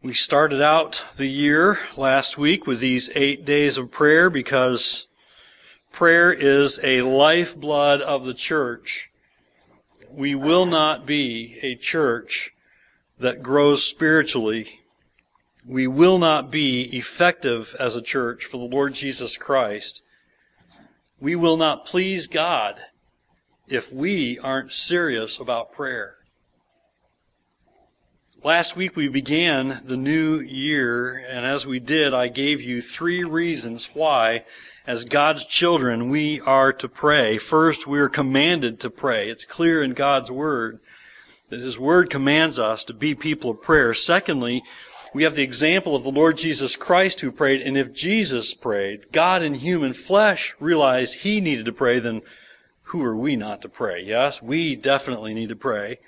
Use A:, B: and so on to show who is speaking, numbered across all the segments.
A: We started out the year last week with these eight days of prayer because prayer is a lifeblood of the church. We will not be a church that grows spiritually. We will not be effective as a church for the Lord Jesus Christ. We will not please God if we aren't serious about prayer. Last week we began the new year, and as we did, I gave you three reasons why, as God's children, we are to pray. First, we are commanded to pray. It's clear in God's Word that His Word commands us to be people of prayer. Secondly, we have the example of the Lord Jesus Christ who prayed, and if Jesus prayed, God in human flesh realized He needed to pray, then who are we not to pray? Yes, we definitely need to pray.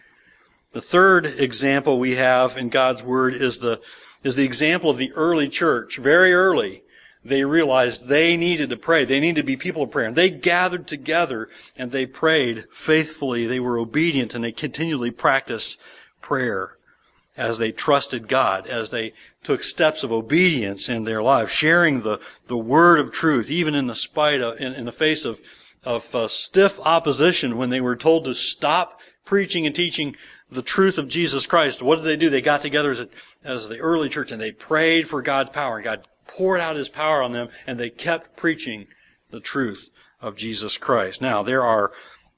A: The third example we have in God's Word is the, is the example of the early church. Very early, they realized they needed to pray. They needed to be people of prayer. And they gathered together and they prayed faithfully. They were obedient and they continually practiced prayer as they trusted God, as they took steps of obedience in their lives, sharing the, the word of truth, even in the spite of, in, in the face of, of uh, stiff opposition when they were told to stop preaching and teaching the truth of Jesus Christ, what did they do? They got together as, a, as the early church and they prayed for God's power. And God poured out His power on them and they kept preaching the truth of Jesus Christ. Now, there are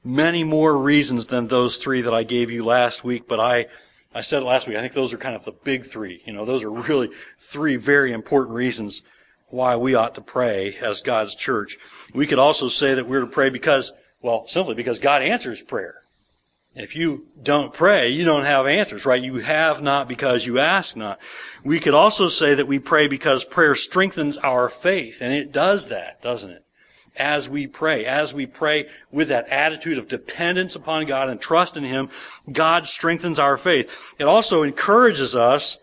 A: many more reasons than those three that I gave you last week, but I, I said last week, I think those are kind of the big three. You know, those are really three very important reasons why we ought to pray as God's church. We could also say that we're to pray because, well, simply because God answers prayer. If you don't pray, you don't have answers, right? You have not because you ask not. We could also say that we pray because prayer strengthens our faith, and it does that, doesn't it? As we pray, as we pray with that attitude of dependence upon God and trust in Him, God strengthens our faith. It also encourages us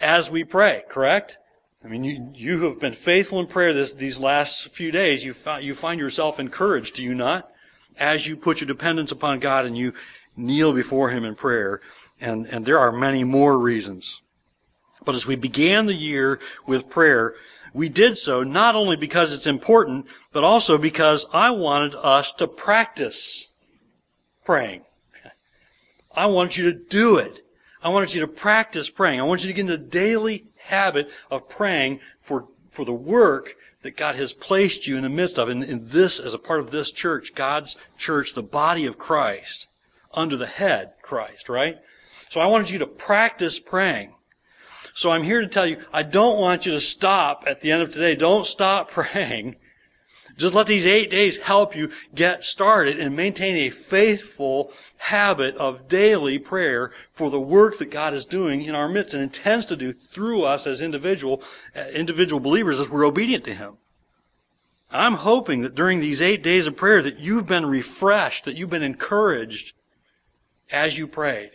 A: as we pray, correct? I mean, you, you have been faithful in prayer this, these last few days. You, find, you find yourself encouraged, do you not? As you put your dependence upon God and you, kneel before Him in prayer. And, and there are many more reasons. But as we began the year with prayer, we did so not only because it's important, but also because I wanted us to practice praying. I want you to do it. I wanted you to practice praying. I want you to get into the daily habit of praying for, for the work that God has placed you in the midst of. In, in this, as a part of this church, God's church, the body of Christ under the head, Christ, right? So I wanted you to practice praying. So I'm here to tell you, I don't want you to stop at the end of today. Don't stop praying. Just let these eight days help you get started and maintain a faithful habit of daily prayer for the work that God is doing in our midst and intends to do through us as individual, uh, individual believers as we're obedient to Him. I'm hoping that during these eight days of prayer that you've been refreshed, that you've been encouraged, as you prayed.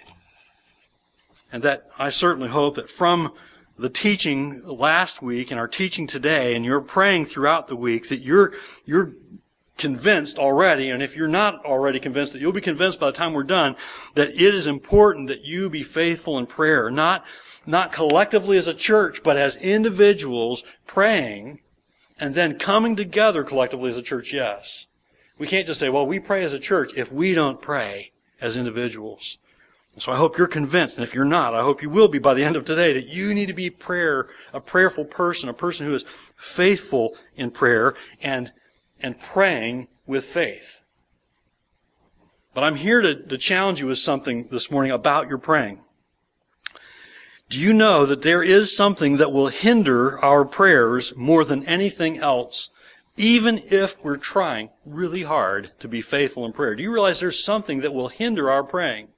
A: And that I certainly hope that from the teaching last week and our teaching today and you're praying throughout the week that you're, you're convinced already, and if you're not already convinced, that you'll be convinced by the time we're done, that it is important that you be faithful in prayer. Not, not collectively as a church, but as individuals praying and then coming together collectively as a church, yes. We can't just say, well, we pray as a church if we don't pray as individuals. And so I hope you're convinced, and if you're not, I hope you will be by the end of today, that you need to be prayer, a prayerful person, a person who is faithful in prayer and, and praying with faith. But I'm here to, to challenge you with something this morning about your praying. Do you know that there is something that will hinder our prayers more than anything else even if we're trying really hard to be faithful in prayer. Do you realize there's something that will hinder our praying?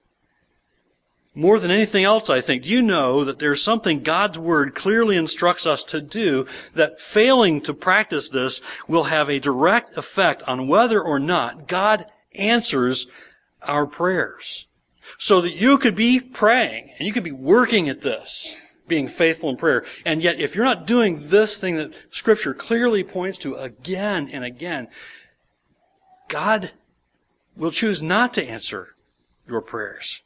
A: More than anything else, I think, do you know that there's something God's Word clearly instructs us to do that failing to practice this will have a direct effect on whether or not God answers our prayers? So that you could be praying and you could be working at this being faithful in prayer. And yet, if you're not doing this thing that Scripture clearly points to again and again, God will choose not to answer your prayers.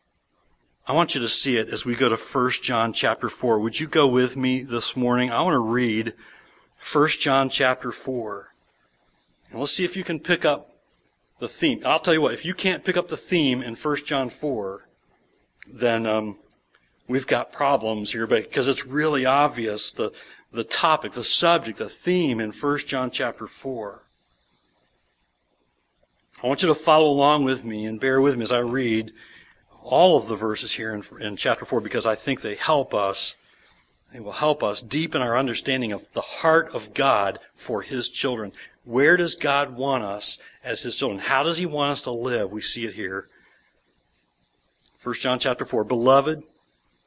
A: I want you to see it as we go to 1 John chapter 4. Would you go with me this morning? I want to read 1 John chapter 4. And let's see if you can pick up the theme. I'll tell you what, if you can't pick up the theme in 1 John 4, then um, we've got problems here because it's really obvious the, the topic, the subject, the theme in 1 John chapter 4. I want you to follow along with me and bear with me as I read all of the verses here in, in chapter 4 because I think they help us. They will help us deepen our understanding of the heart of God for His children. Where does God want us as His children? How does He want us to live? We see it here. 1 John chapter 4. Beloved,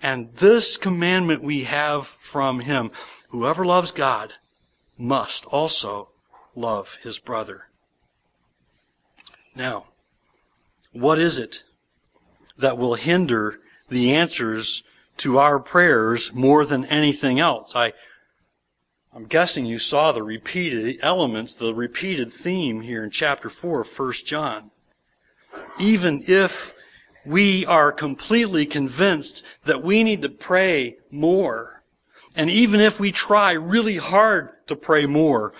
A: And this commandment we have from him. Whoever loves God must also love his brother. Now, what is it that will hinder the answers to our prayers more than anything else? I, I'm guessing you saw the repeated elements, the repeated theme here in chapter 4 of 1 John. Even if we are completely convinced that we need to pray more. And even if we try really hard to pray more,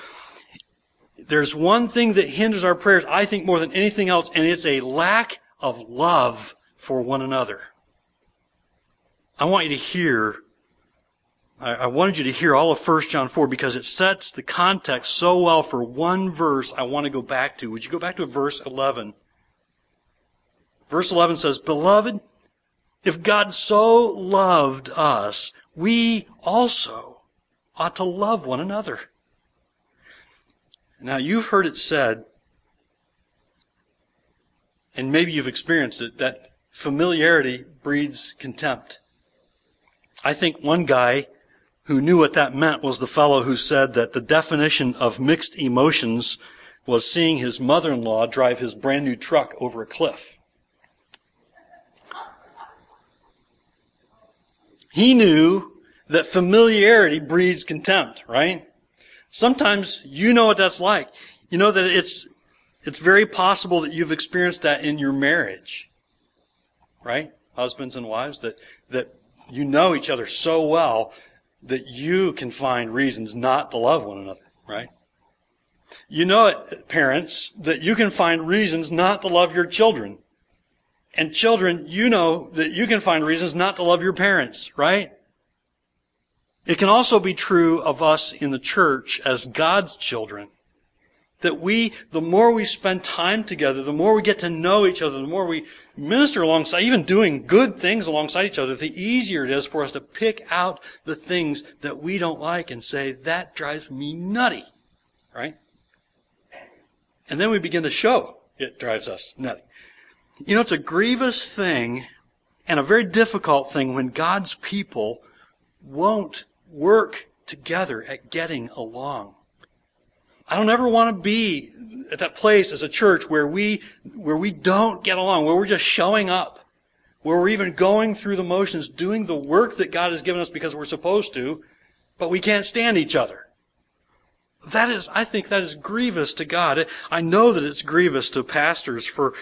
A: there's one thing that hinders our prayers, I think, more than anything else, and it's a lack of love for one another. I want you to hear, I, wanted you to hear all of 1 John 4 because it sets the context so well for one verse I want to go back to. Would you go back to verse 11? Verse 11 says, Beloved, If God so loved us, we also ought to love one another. Now, you've heard it said, and maybe you've experienced it, that familiarity breeds contempt. I think one guy who knew what that meant was the fellow who said that the definition of mixed emotions was seeing his mother-in-law drive his brand new truck over a cliff. He knew that familiarity breeds contempt, right? Sometimes you know what that's like. You know that it's, it's very possible that you've experienced that in your marriage, right? Husbands and wives, that, that you know each other so well that you can find reasons not to love one another, right? You know it, parents, that you can find reasons not to love your children. And children, you know that you can find reasons not to love your parents, right? It can also be true of us in the church as God's children. That we, the more we spend time together, the more we get to know each other, the more we minister alongside, even doing good things alongside each other, the easier it is for us to pick out the things that we don't like and say, that drives me nutty. Right? And then we begin to show it drives us nutty. You know, it's a grievous thing and a very difficult thing when God's people won't work together at getting along. I don't ever want to be at that place as a church where we, where we don't get along, where we're just showing up, where we're even going through the motions, doing the work that God has given us because we're supposed to, but we can't stand each other. That is, I think that is grievous to God. I know that it's grievous to pastors for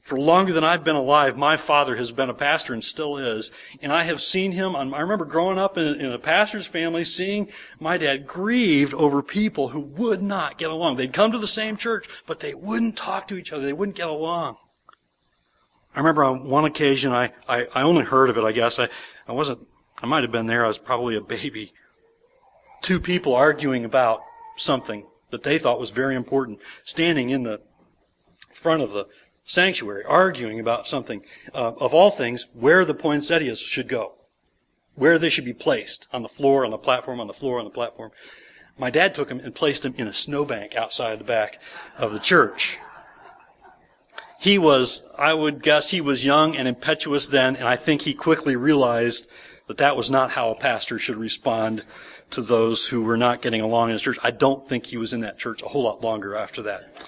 A: for longer than I've been alive, my father has been a pastor and still is. And I have seen him, um, I remember growing up in, in a pastor's family, seeing my dad grieved over people who would not get along. They'd come to the same church, but they wouldn't talk to each other. They wouldn't get along. I remember on one occasion, I, I, I only heard of it, I guess. I, I wasn't, I might have been there. I was probably a baby. Two people arguing about something that they thought was very important, standing in the front of the sanctuary, arguing about something, uh, of all things, where the poinsettias should go, where they should be placed, on the floor, on the platform, on the floor, on the platform. My dad took them and placed them in a snowbank outside the back of the church. He was, I would guess, he was young and impetuous then, and I think he quickly realized that that was not how a pastor should respond to those who were not getting along in his church. I don't think he was in that church a whole lot longer after that.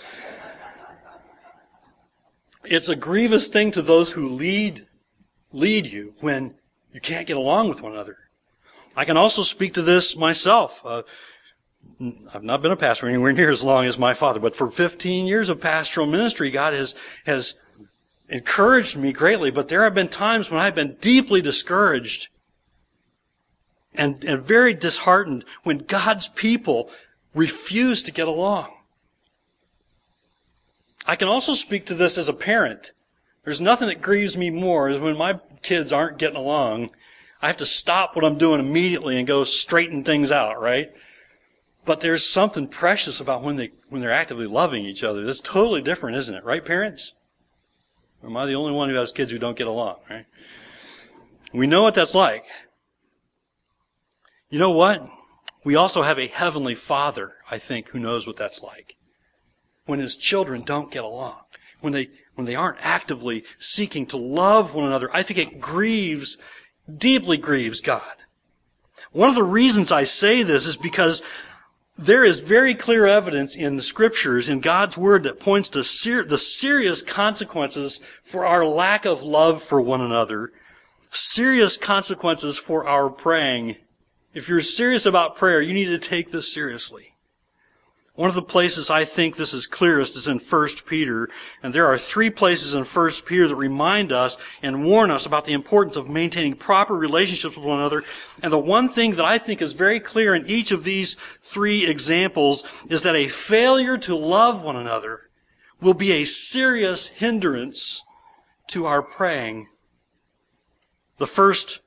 A: It's a grievous thing to those who lead, lead you when you can't get along with one another. I can also speak to this myself. Uh, I've not been a pastor anywhere near as long as my father, but for 15 years of pastoral ministry, God has, has encouraged me greatly, but there have been times when I've been deeply discouraged and, and very disheartened when God's people refuse to get along. I can also speak to this as a parent. There's nothing that grieves me more than when my kids aren't getting along. I have to stop what I'm doing immediately and go straighten things out, right? But there's something precious about when they when they're actively loving each other. That's totally different, isn't it? Right, parents? Or am I the only one who has kids who don't get along, right? We know what that's like. You know what? We also have a heavenly father, I think, who knows what that's like when his children don't get along, when they, when they aren't actively seeking to love one another, I think it grieves, deeply grieves God. One of the reasons I say this is because there is very clear evidence in the scriptures, in God's word, that points to ser- the serious consequences for our lack of love for one another, serious consequences for our praying. If you're serious about prayer, you need to take this seriously. One of the places I think this is clearest is in 1 Peter, and there are three places in 1 Peter that remind us and warn us about the importance of maintaining proper relationships with one another. And the one thing that I think is very clear in each of these three examples is that a failure to love one another will be a serious hindrance to our praying. The first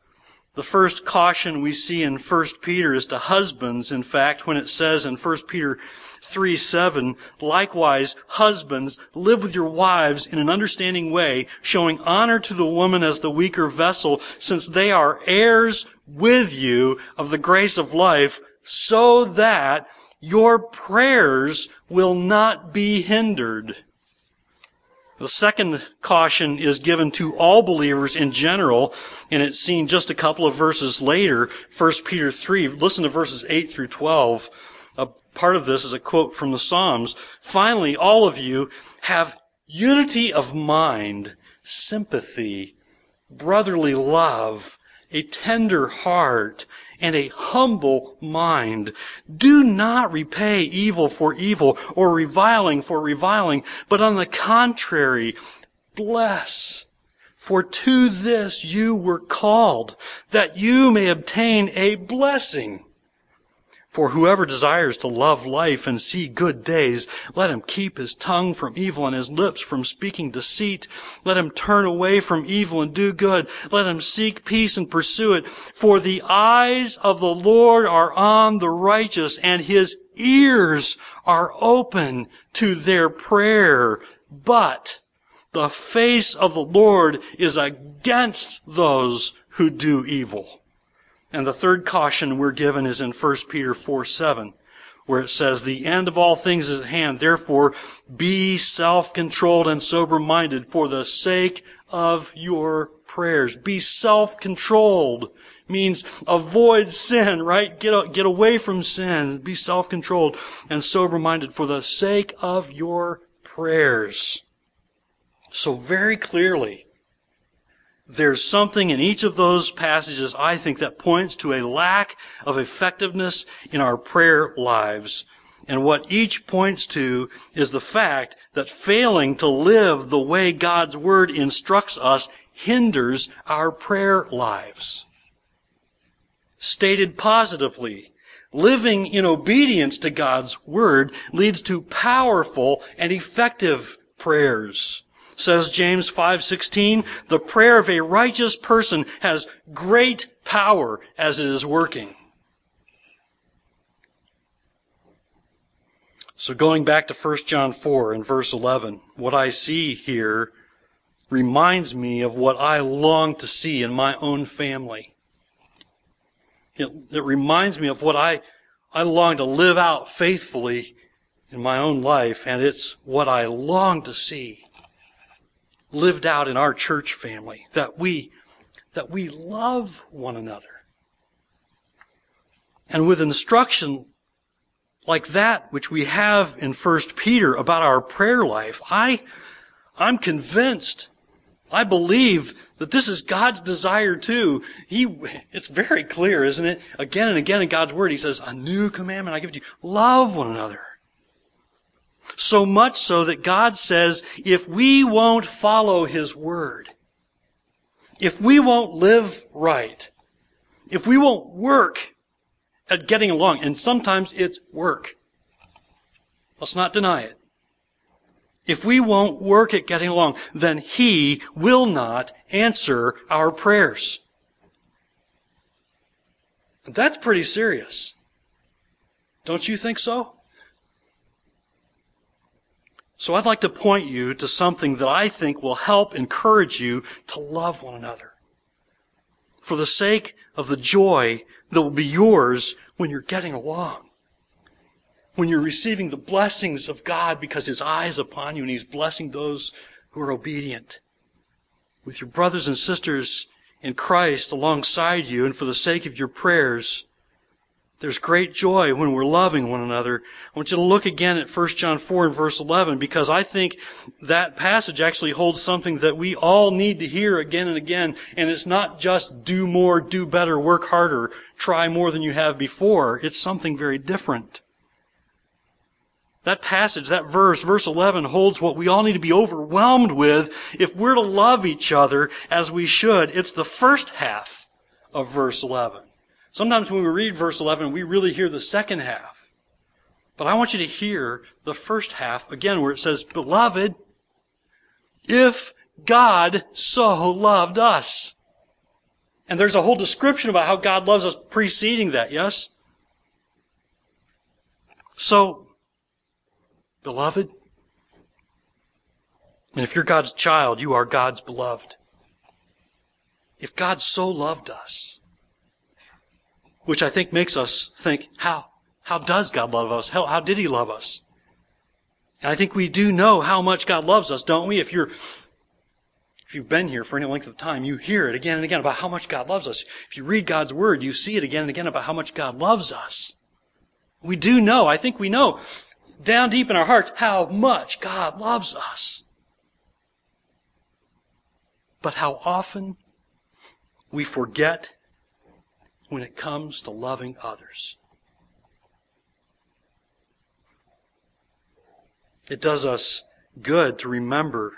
A: The first caution we see in 1 Peter is to husbands, in fact, when it says in 1 Peter 3 7, likewise, husbands, live with your wives in an understanding way, showing honor to the woman as the weaker vessel, since they are heirs with you of the grace of life, so that your prayers will not be hindered. The second caution is given to all believers in general, and it's seen just a couple of verses later, 1 Peter 3. Listen to verses 8 through 12. A part of this is a quote from the Psalms. Finally, all of you have unity of mind, sympathy, brotherly love, a tender heart, and a humble mind. Do not repay evil for evil or reviling for reviling, but on the contrary, bless. For to this you were called, that you may obtain a blessing. For whoever desires to love life and see good days, let him keep his tongue from evil and his lips from speaking deceit. Let him turn away from evil and do good. Let him seek peace and pursue it. For the eyes of the Lord are on the righteous and his ears are open to their prayer. But the face of the Lord is against those who do evil. And the third caution we're given is in 1 Peter 4 7, where it says, The end of all things is at hand. Therefore, be self controlled and sober minded for the sake of your prayers. Be self controlled means avoid sin, right? Get, get away from sin. Be self controlled and sober minded for the sake of your prayers. So, very clearly, there's something in each of those passages, I think, that points to a lack of effectiveness in our prayer lives. And what each points to is the fact that failing to live the way God's Word instructs us hinders our prayer lives. Stated positively, living in obedience to God's Word leads to powerful and effective prayers. Says James 5:16, the prayer of a righteous person has great power as it is working. So going back to 1 John 4 and verse 11, what I see here reminds me of what I long to see in my own family. It, it reminds me of what I, I long to live out faithfully in my own life, and it's what I long to see lived out in our church family, that we, that we love one another. And with instruction like that which we have in 1 Peter about our prayer life, I, I'm convinced, I believe that this is God's desire too. He, it's very clear, isn't it? Again and again in God's Word, He says, a new commandment I give to you. Love one another. So much so that God says, if we won't follow His Word, if we won't live right, if we won't work at getting along, and sometimes it's work. Let's not deny it. If we won't work at getting along, then He will not answer our prayers. That's pretty serious. Don't you think so? So I'd like to point you to something that I think will help encourage you to love one another. For the sake of the joy that will be yours when you're getting along. When you're receiving the blessings of God because His eye is upon you and He's blessing those who are obedient. With your brothers and sisters in Christ alongside you and for the sake of your prayers, there's great joy when we're loving one another. I want you to look again at 1 John 4 and verse 11 because I think that passage actually holds something that we all need to hear again and again. And it's not just do more, do better, work harder, try more than you have before. It's something very different. That passage, that verse, verse 11, holds what we all need to be overwhelmed with if we're to love each other as we should. It's the first half of verse 11. Sometimes when we read verse 11, we really hear the second half. But I want you to hear the first half again where it says, Beloved, if God so loved us. And there's a whole description about how God loves us preceding that, yes? So, beloved, and if you're God's child, you are God's beloved. If God so loved us, which I think makes us think, how? How does God love us? How, how did He love us? And I think we do know how much God loves us, don't we? If you're, if you've been here for any length of time, you hear it again and again about how much God loves us. If you read God's Word, you see it again and again about how much God loves us. We do know, I think we know, down deep in our hearts, how much God loves us. But how often we forget when it comes to loving others. It does us good to remember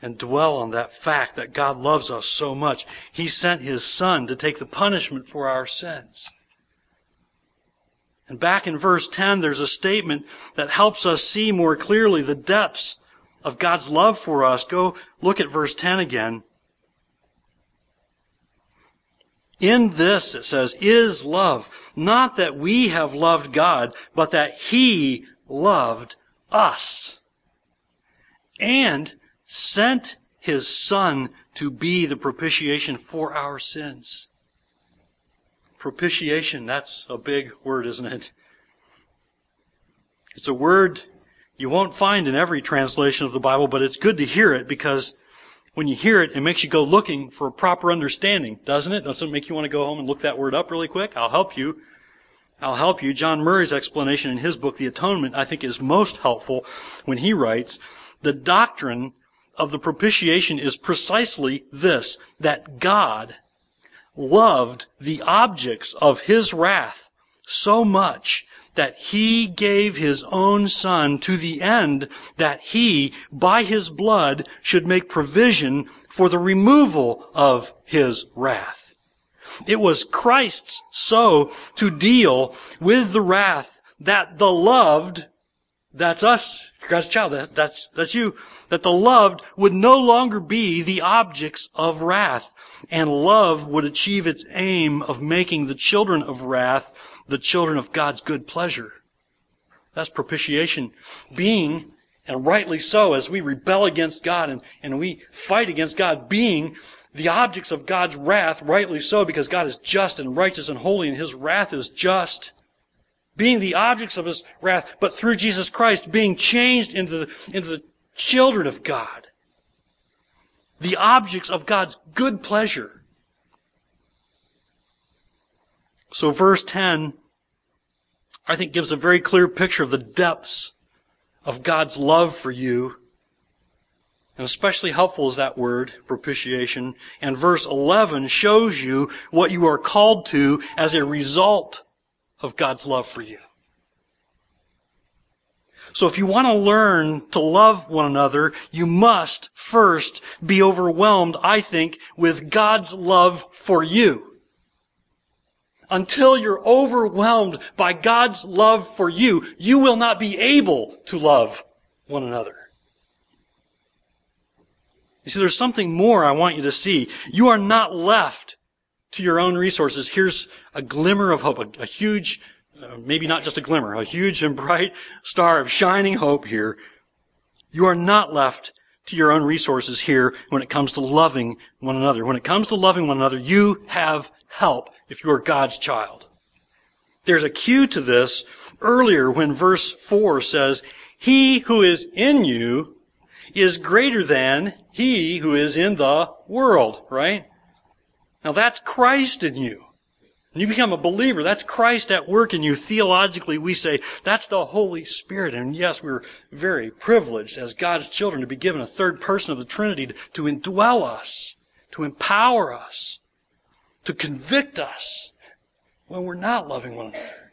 A: and dwell on that fact that God loves us so much. He sent His Son to take the punishment for our sins. And back in verse 10, there's a statement that helps us see more clearly the depths of God's love for us. Go look at verse 10 again. In this, it says, is love. Not that we have loved God, but that He loved us and sent His Son to be the propitiation for our sins. Propitiation, that's a big word, isn't it? It's a word you won't find in every translation of the Bible, but it's good to hear it because when you hear it, it makes you go looking for a proper understanding, doesn't it? Doesn't it make you want to go home and look that word up really quick? I'll help you. I'll help you. John Murray's explanation in his book, The Atonement, I think is most helpful when he writes, the doctrine of the propitiation is precisely this, that God loved the objects of his wrath so much that he gave his own son to the end that he, by his blood, should make provision for the removal of his wrath. It was Christ's so to deal with the wrath that the loved, that's us, God's child, that, that's, that's you, that the loved would no longer be the objects of wrath, and love would achieve its aim of making the children of wrath the children of God's good pleasure. That's propitiation. Being, and rightly so, as we rebel against God and, and we fight against God, being the objects of God's wrath, rightly so, because God is just and righteous and holy, and His wrath is just. Being the objects of His wrath, but through Jesus Christ being changed into the, into the children of God. The objects of God's good pleasure. So verse 10, I think gives a very clear picture of the depths of God's love for you and especially helpful is that word, propitiation. And verse 11 shows you what you are called to as a result of God's love for you. So if you want to learn to love one another, you must first be overwhelmed, I think, with God's love for you. Until you're overwhelmed by God's love for you, you will not be able to love one another. You see, there's something more I want you to see. You are not left to your own resources. Here's a glimmer of hope, a, a huge, uh, maybe not just a glimmer, a huge and bright star of shining hope here. You are not left to your own resources here when it comes to loving one another. When it comes to loving one another, you have help if you are God's child. There's a cue to this earlier when verse 4 says, He who is in you is greater than he who is in the world, right? Now that's Christ in you. When you become a believer, that's Christ at work in you. Theologically, we say that's the Holy Spirit. And yes, we're very privileged as God's children to be given a third person of the Trinity to, to indwell us, to empower us, to convict us when we're not loving one another.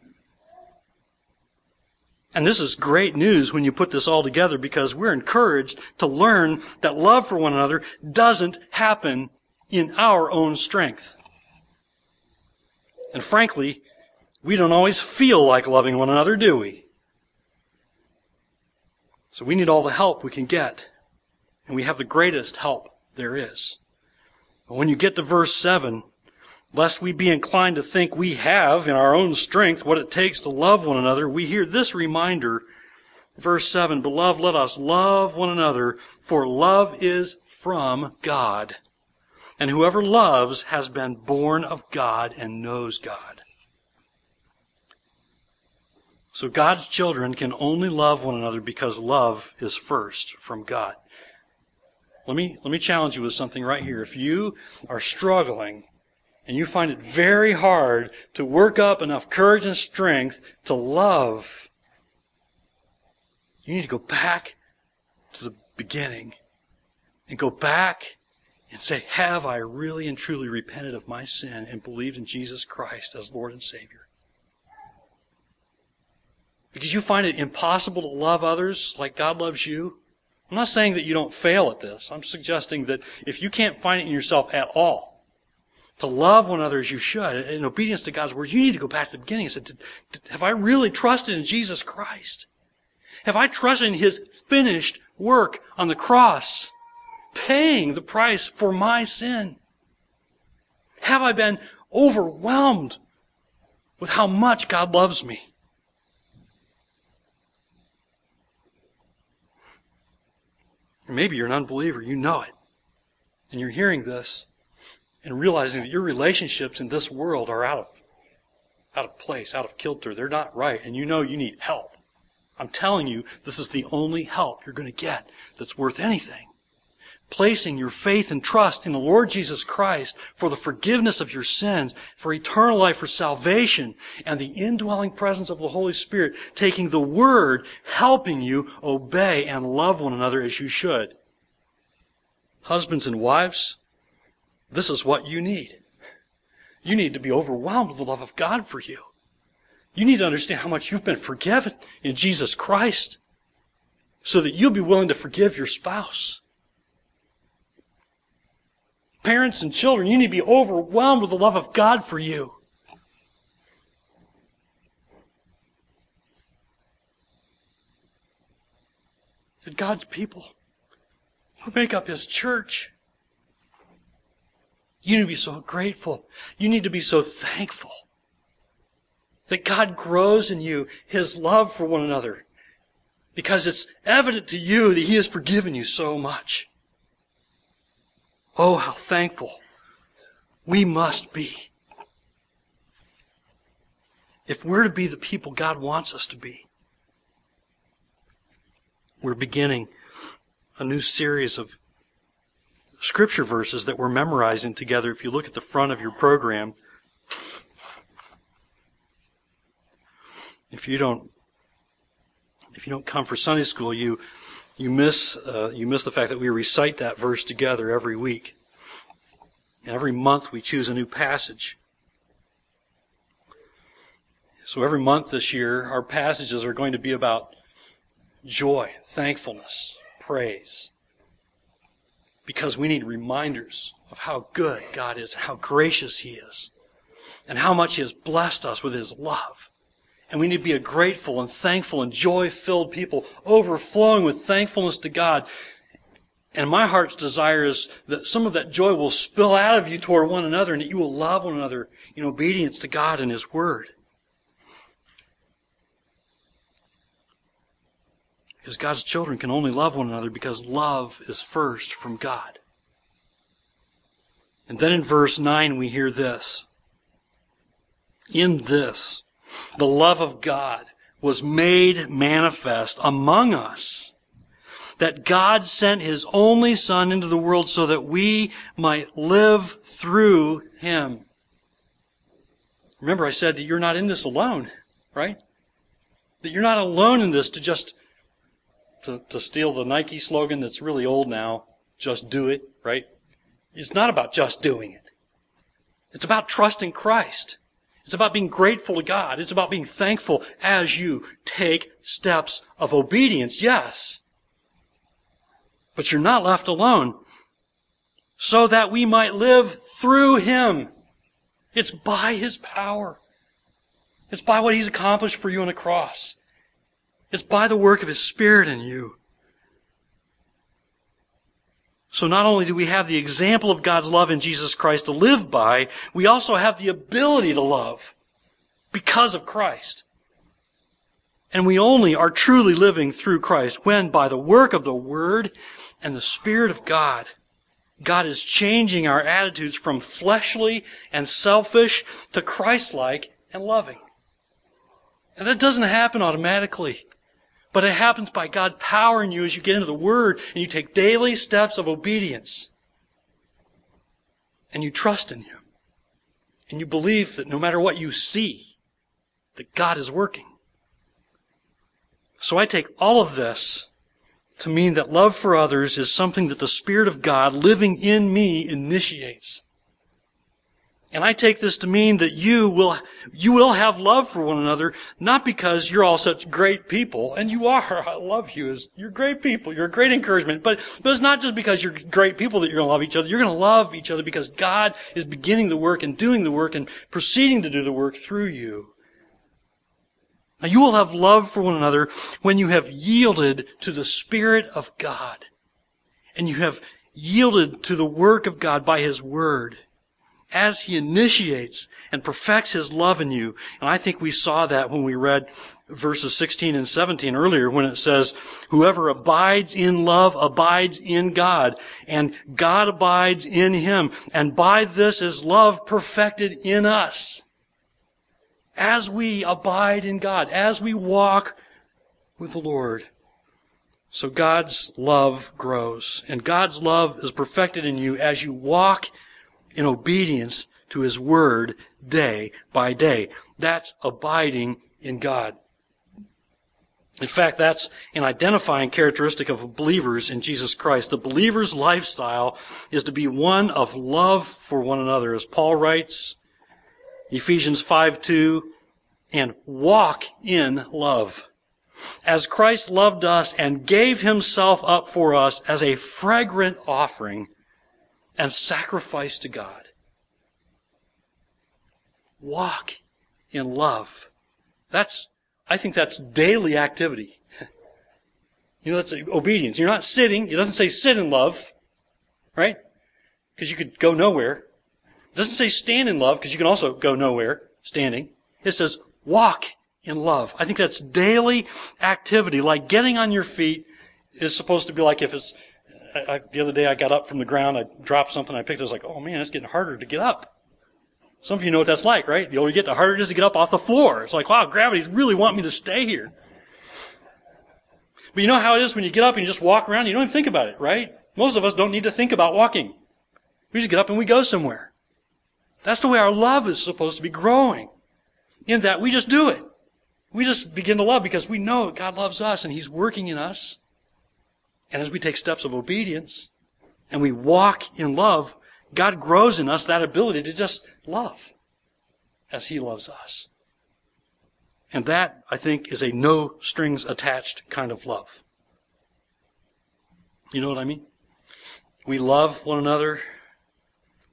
A: And this is great news when you put this all together because we're encouraged to learn that love for one another doesn't happen in our own strength. And frankly, we don't always feel like loving one another, do we? So we need all the help we can get. And we have the greatest help there is. But when you get to verse 7, Lest we be inclined to think we have in our own strength what it takes to love one another, we hear this reminder. Verse 7 Beloved, let us love one another, for love is from God. And whoever loves has been born of God and knows God. So God's children can only love one another because love is first from God. Let me, let me challenge you with something right here. If you are struggling and you find it very hard to work up enough courage and strength to love, you need to go back to the beginning and go back and say, Have I really and truly repented of my sin and believed in Jesus Christ as Lord and Savior? Because you find it impossible to love others like God loves you. I'm not saying that you don't fail at this. I'm suggesting that if you can't find it in yourself at all, to love one another as you should, in obedience to God's word, you need to go back to the beginning and say, Have I really trusted in Jesus Christ? Have I trusted in His finished work on the cross? Paying the price for my sin? Have I been overwhelmed with how much God loves me? Maybe you're an unbeliever, you know it. And you're hearing this and realizing that your relationships in this world are out of out of place, out of kilter. They're not right, and you know you need help. I'm telling you, this is the only help you're going to get that's worth anything placing your faith and trust in the Lord Jesus Christ for the forgiveness of your sins, for eternal life, for salvation, and the indwelling presence of the Holy Spirit, taking the Word, helping you obey and love one another as you should. Husbands and wives, this is what you need. You need to be overwhelmed with the love of God for you. You need to understand how much you've been forgiven in Jesus Christ so that you'll be willing to forgive your spouse Parents and children, you need to be overwhelmed with the love of God for you. And God's people who make up His church, you need to be so grateful. You need to be so thankful that God grows in you His love for one another because it's evident to you that He has forgiven you so much. Oh, how thankful we must be. If we're to be the people God wants us to be, we're beginning a new series of scripture verses that we're memorizing together. If you look at the front of your program, if you don't if you don't come for Sunday school, you you miss, uh, you miss the fact that we recite that verse together every week. Every month we choose a new passage. So every month this year, our passages are going to be about joy, thankfulness, praise. Because we need reminders of how good God is, how gracious He is, and how much He has blessed us with His love. And we need to be a grateful and thankful and joy filled people, overflowing with thankfulness to God. And my heart's desire is that some of that joy will spill out of you toward one another and that you will love one another in obedience to God and His Word. Because God's children can only love one another because love is first from God. And then in verse 9 we hear this. In this, the love of God was made manifest among us. That God sent His only Son into the world so that we might live through Him. Remember, I said that you're not in this alone, right? That you're not alone in this to just, to, to steal the Nike slogan that's really old now, just do it, right? It's not about just doing it. It's about trusting Christ. It's about being grateful to God. It's about being thankful as you take steps of obedience, yes. But you're not left alone. So that we might live through Him. It's by His power. It's by what He's accomplished for you on the cross. It's by the work of His Spirit in you. So not only do we have the example of God's love in Jesus Christ to live by, we also have the ability to love because of Christ. And we only are truly living through Christ when by the work of the Word and the Spirit of God, God is changing our attitudes from fleshly and selfish to Christ-like and loving. And that doesn't happen automatically. But it happens by God's power in you as you get into the Word and you take daily steps of obedience. And you trust in Him. And you believe that no matter what you see, that God is working. So I take all of this to mean that love for others is something that the Spirit of God living in me initiates. And I take this to mean that you will, you will have love for one another, not because you're all such great people, and you are. I love you as you're great people. You're a great encouragement. But, but it's not just because you're great people that you're going to love each other. You're going to love each other because God is beginning the work and doing the work and proceeding to do the work through you. Now you will have love for one another when you have yielded to the Spirit of God. And you have yielded to the work of God by His Word as He initiates and perfects His love in you. And I think we saw that when we read verses 16 and 17 earlier when it says, whoever abides in love abides in God and God abides in Him. And by this is love perfected in us as we abide in God, as we walk with the Lord. So God's love grows, and God's love is perfected in you as you walk in obedience to His Word day by day. That's abiding in God. In fact, that's an identifying characteristic of believers in Jesus Christ. The believer's lifestyle is to be one of love for one another, as Paul writes Ephesians 5 2, and walk in love. As Christ loved us and gave himself up for us as a fragrant offering and sacrifice to God. Walk in love. That's, I think that's daily activity. You know, that's obedience. You're not sitting. It doesn't say sit in love, right? Because you could go nowhere. It doesn't say stand in love because you can also go nowhere standing. It says walk in love. I think that's daily activity. Like getting on your feet is supposed to be like if it's, I, I, the other day I got up from the ground, I dropped something, I picked it, I was like, oh man, it's getting harder to get up. Some of you know what that's like, right? The older you get, the harder it is to get up off the floor. It's like, wow, gravity's really want me to stay here. But you know how it is when you get up and you just walk around, you don't even think about it, right? Most of us don't need to think about walking. We just get up and we go somewhere. That's the way our love is supposed to be growing in that we just do it. We just begin to love because we know God loves us and He's working in us. And as we take steps of obedience and we walk in love, God grows in us that ability to just love as He loves us. And that, I think, is a no strings attached kind of love. You know what I mean? We love one another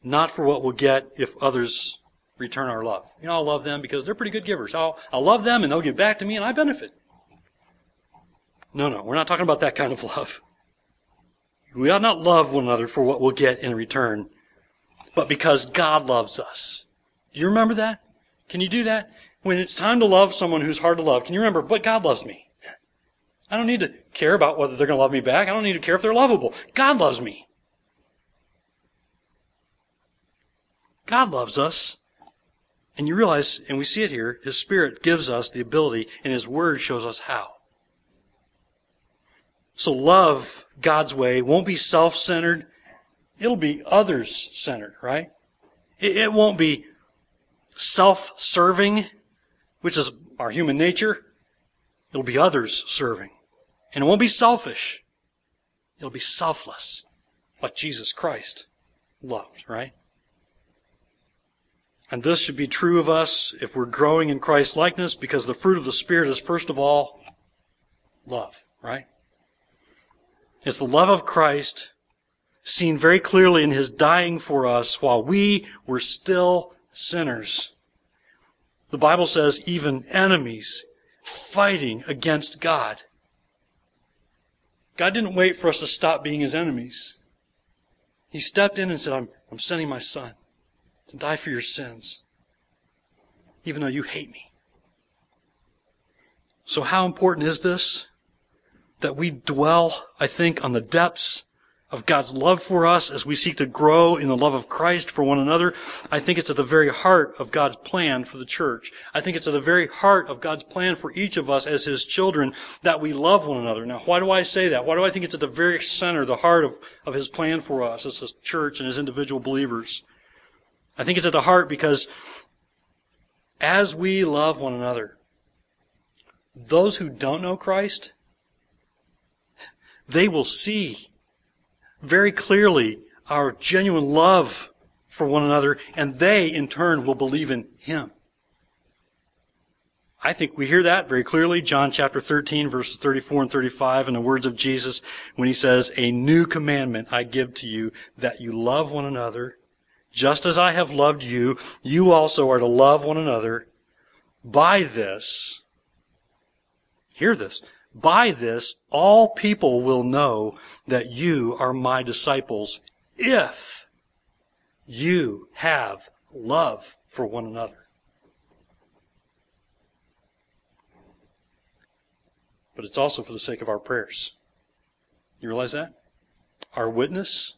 A: not for what we'll get if others return our love. You know, I'll love them because they're pretty good givers. I'll, I'll love them and they'll give back to me and I benefit. No, no, we're not talking about that kind of love. We ought not love one another for what we'll get in return, but because God loves us. Do you remember that? Can you do that? When it's time to love someone who's hard to love, can you remember, but God loves me? I don't need to care about whether they're going to love me back. I don't need to care if they're lovable. God loves me. God loves us. And you realize, and we see it here, His Spirit gives us the ability, and His Word shows us how. So love God's way won't be self-centered. It'll be others-centered, right? It, won't be self-serving, which is our human nature. It'll be others-serving. And it won't be selfish. It'll be selfless, like Jesus Christ loved, right? And this should be true of us if we're growing in Christ's likeness because the fruit of the Spirit is first of all love, right? It's the love of Christ seen very clearly in His dying for us while we were still sinners. The Bible says even enemies fighting against God. God didn't wait for us to stop being His enemies. He stepped in and said, I'm, I'm sending my son to die for your sins, even though you hate me. So how important is this? That we dwell, I think, on the depths of God's love for us as we seek to grow in the love of Christ for one another. I think it's at the very heart of God's plan for the church. I think it's at the very heart of God's plan for each of us as His children that we love one another. Now, why do I say that? Why do I think it's at the very center, the heart of, of His plan for us as His church and as individual believers? I think it's at the heart because as we love one another, those who don't know Christ, they will see very clearly our genuine love for one another, and they, in turn, will believe in Him. I think we hear that very clearly. John chapter 13, verses 34 and 35, in the words of Jesus, when He says, A new commandment I give to you, that you love one another. Just as I have loved you, you also are to love one another. By this, hear this, by this, all people will know that you are my disciples if you have love for one another. But it's also for the sake of our prayers. You realize that? Our witness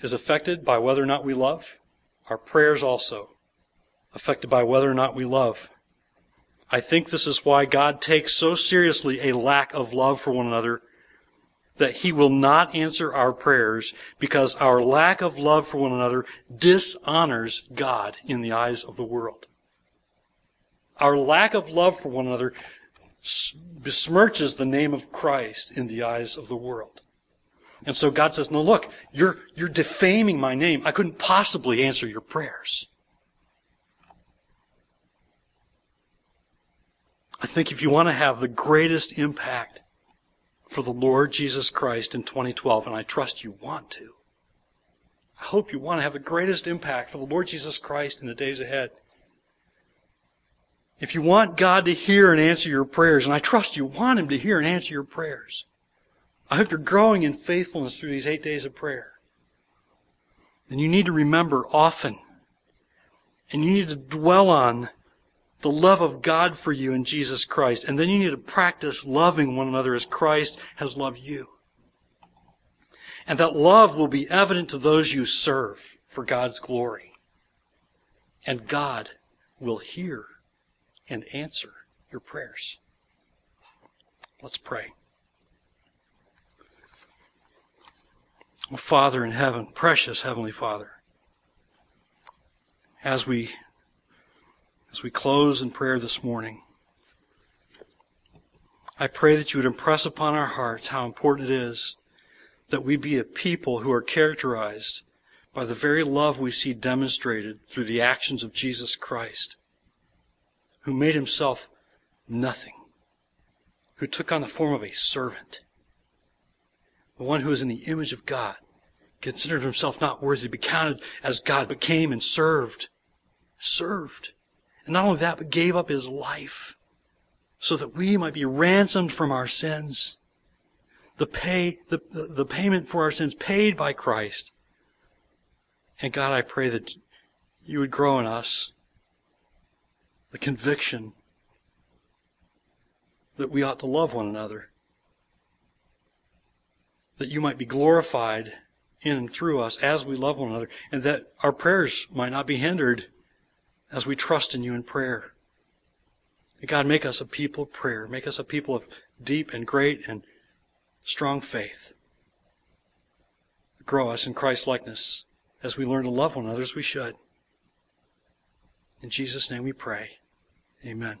A: is affected by whether or not we love. Our prayers also affected by whether or not we love. I think this is why God takes so seriously a lack of love for one another that he will not answer our prayers because our lack of love for one another dishonors God in the eyes of the world. Our lack of love for one another besmirches the name of Christ in the eyes of the world. And so God says, no, look, you're, you're defaming my name. I couldn't possibly answer your prayers. I think if you want to have the greatest impact for the Lord Jesus Christ in 2012, and I trust you want to, I hope you want to have the greatest impact for the Lord Jesus Christ in the days ahead. If you want God to hear and answer your prayers, and I trust you want Him to hear and answer your prayers, I hope you're growing in faithfulness through these eight days of prayer. And you need to remember often, and you need to dwell on the love of God for you in Jesus Christ. And then you need to practice loving one another as Christ has loved you. And that love will be evident to those you serve for God's glory. And God will hear and answer your prayers. Let's pray. Father in heaven, precious Heavenly Father, as we as we close in prayer this morning, I pray that you would impress upon our hearts how important it is that we be a people who are characterized by the very love we see demonstrated through the actions of Jesus Christ, who made himself nothing, who took on the form of a servant, the one who is in the image of God, considered himself not worthy to be counted as God, but came and served, served and not only that, but gave up his life so that we might be ransomed from our sins. The pay, the, the, the payment for our sins paid by Christ. And God, I pray that you would grow in us the conviction that we ought to love one another. That you might be glorified in and through us as we love one another, and that our prayers might not be hindered as we trust in you in prayer. God, make us a people of prayer. Make us a people of deep and great and strong faith. Grow us in Christ's likeness as we learn to love one another as we should. In Jesus' name we pray. Amen.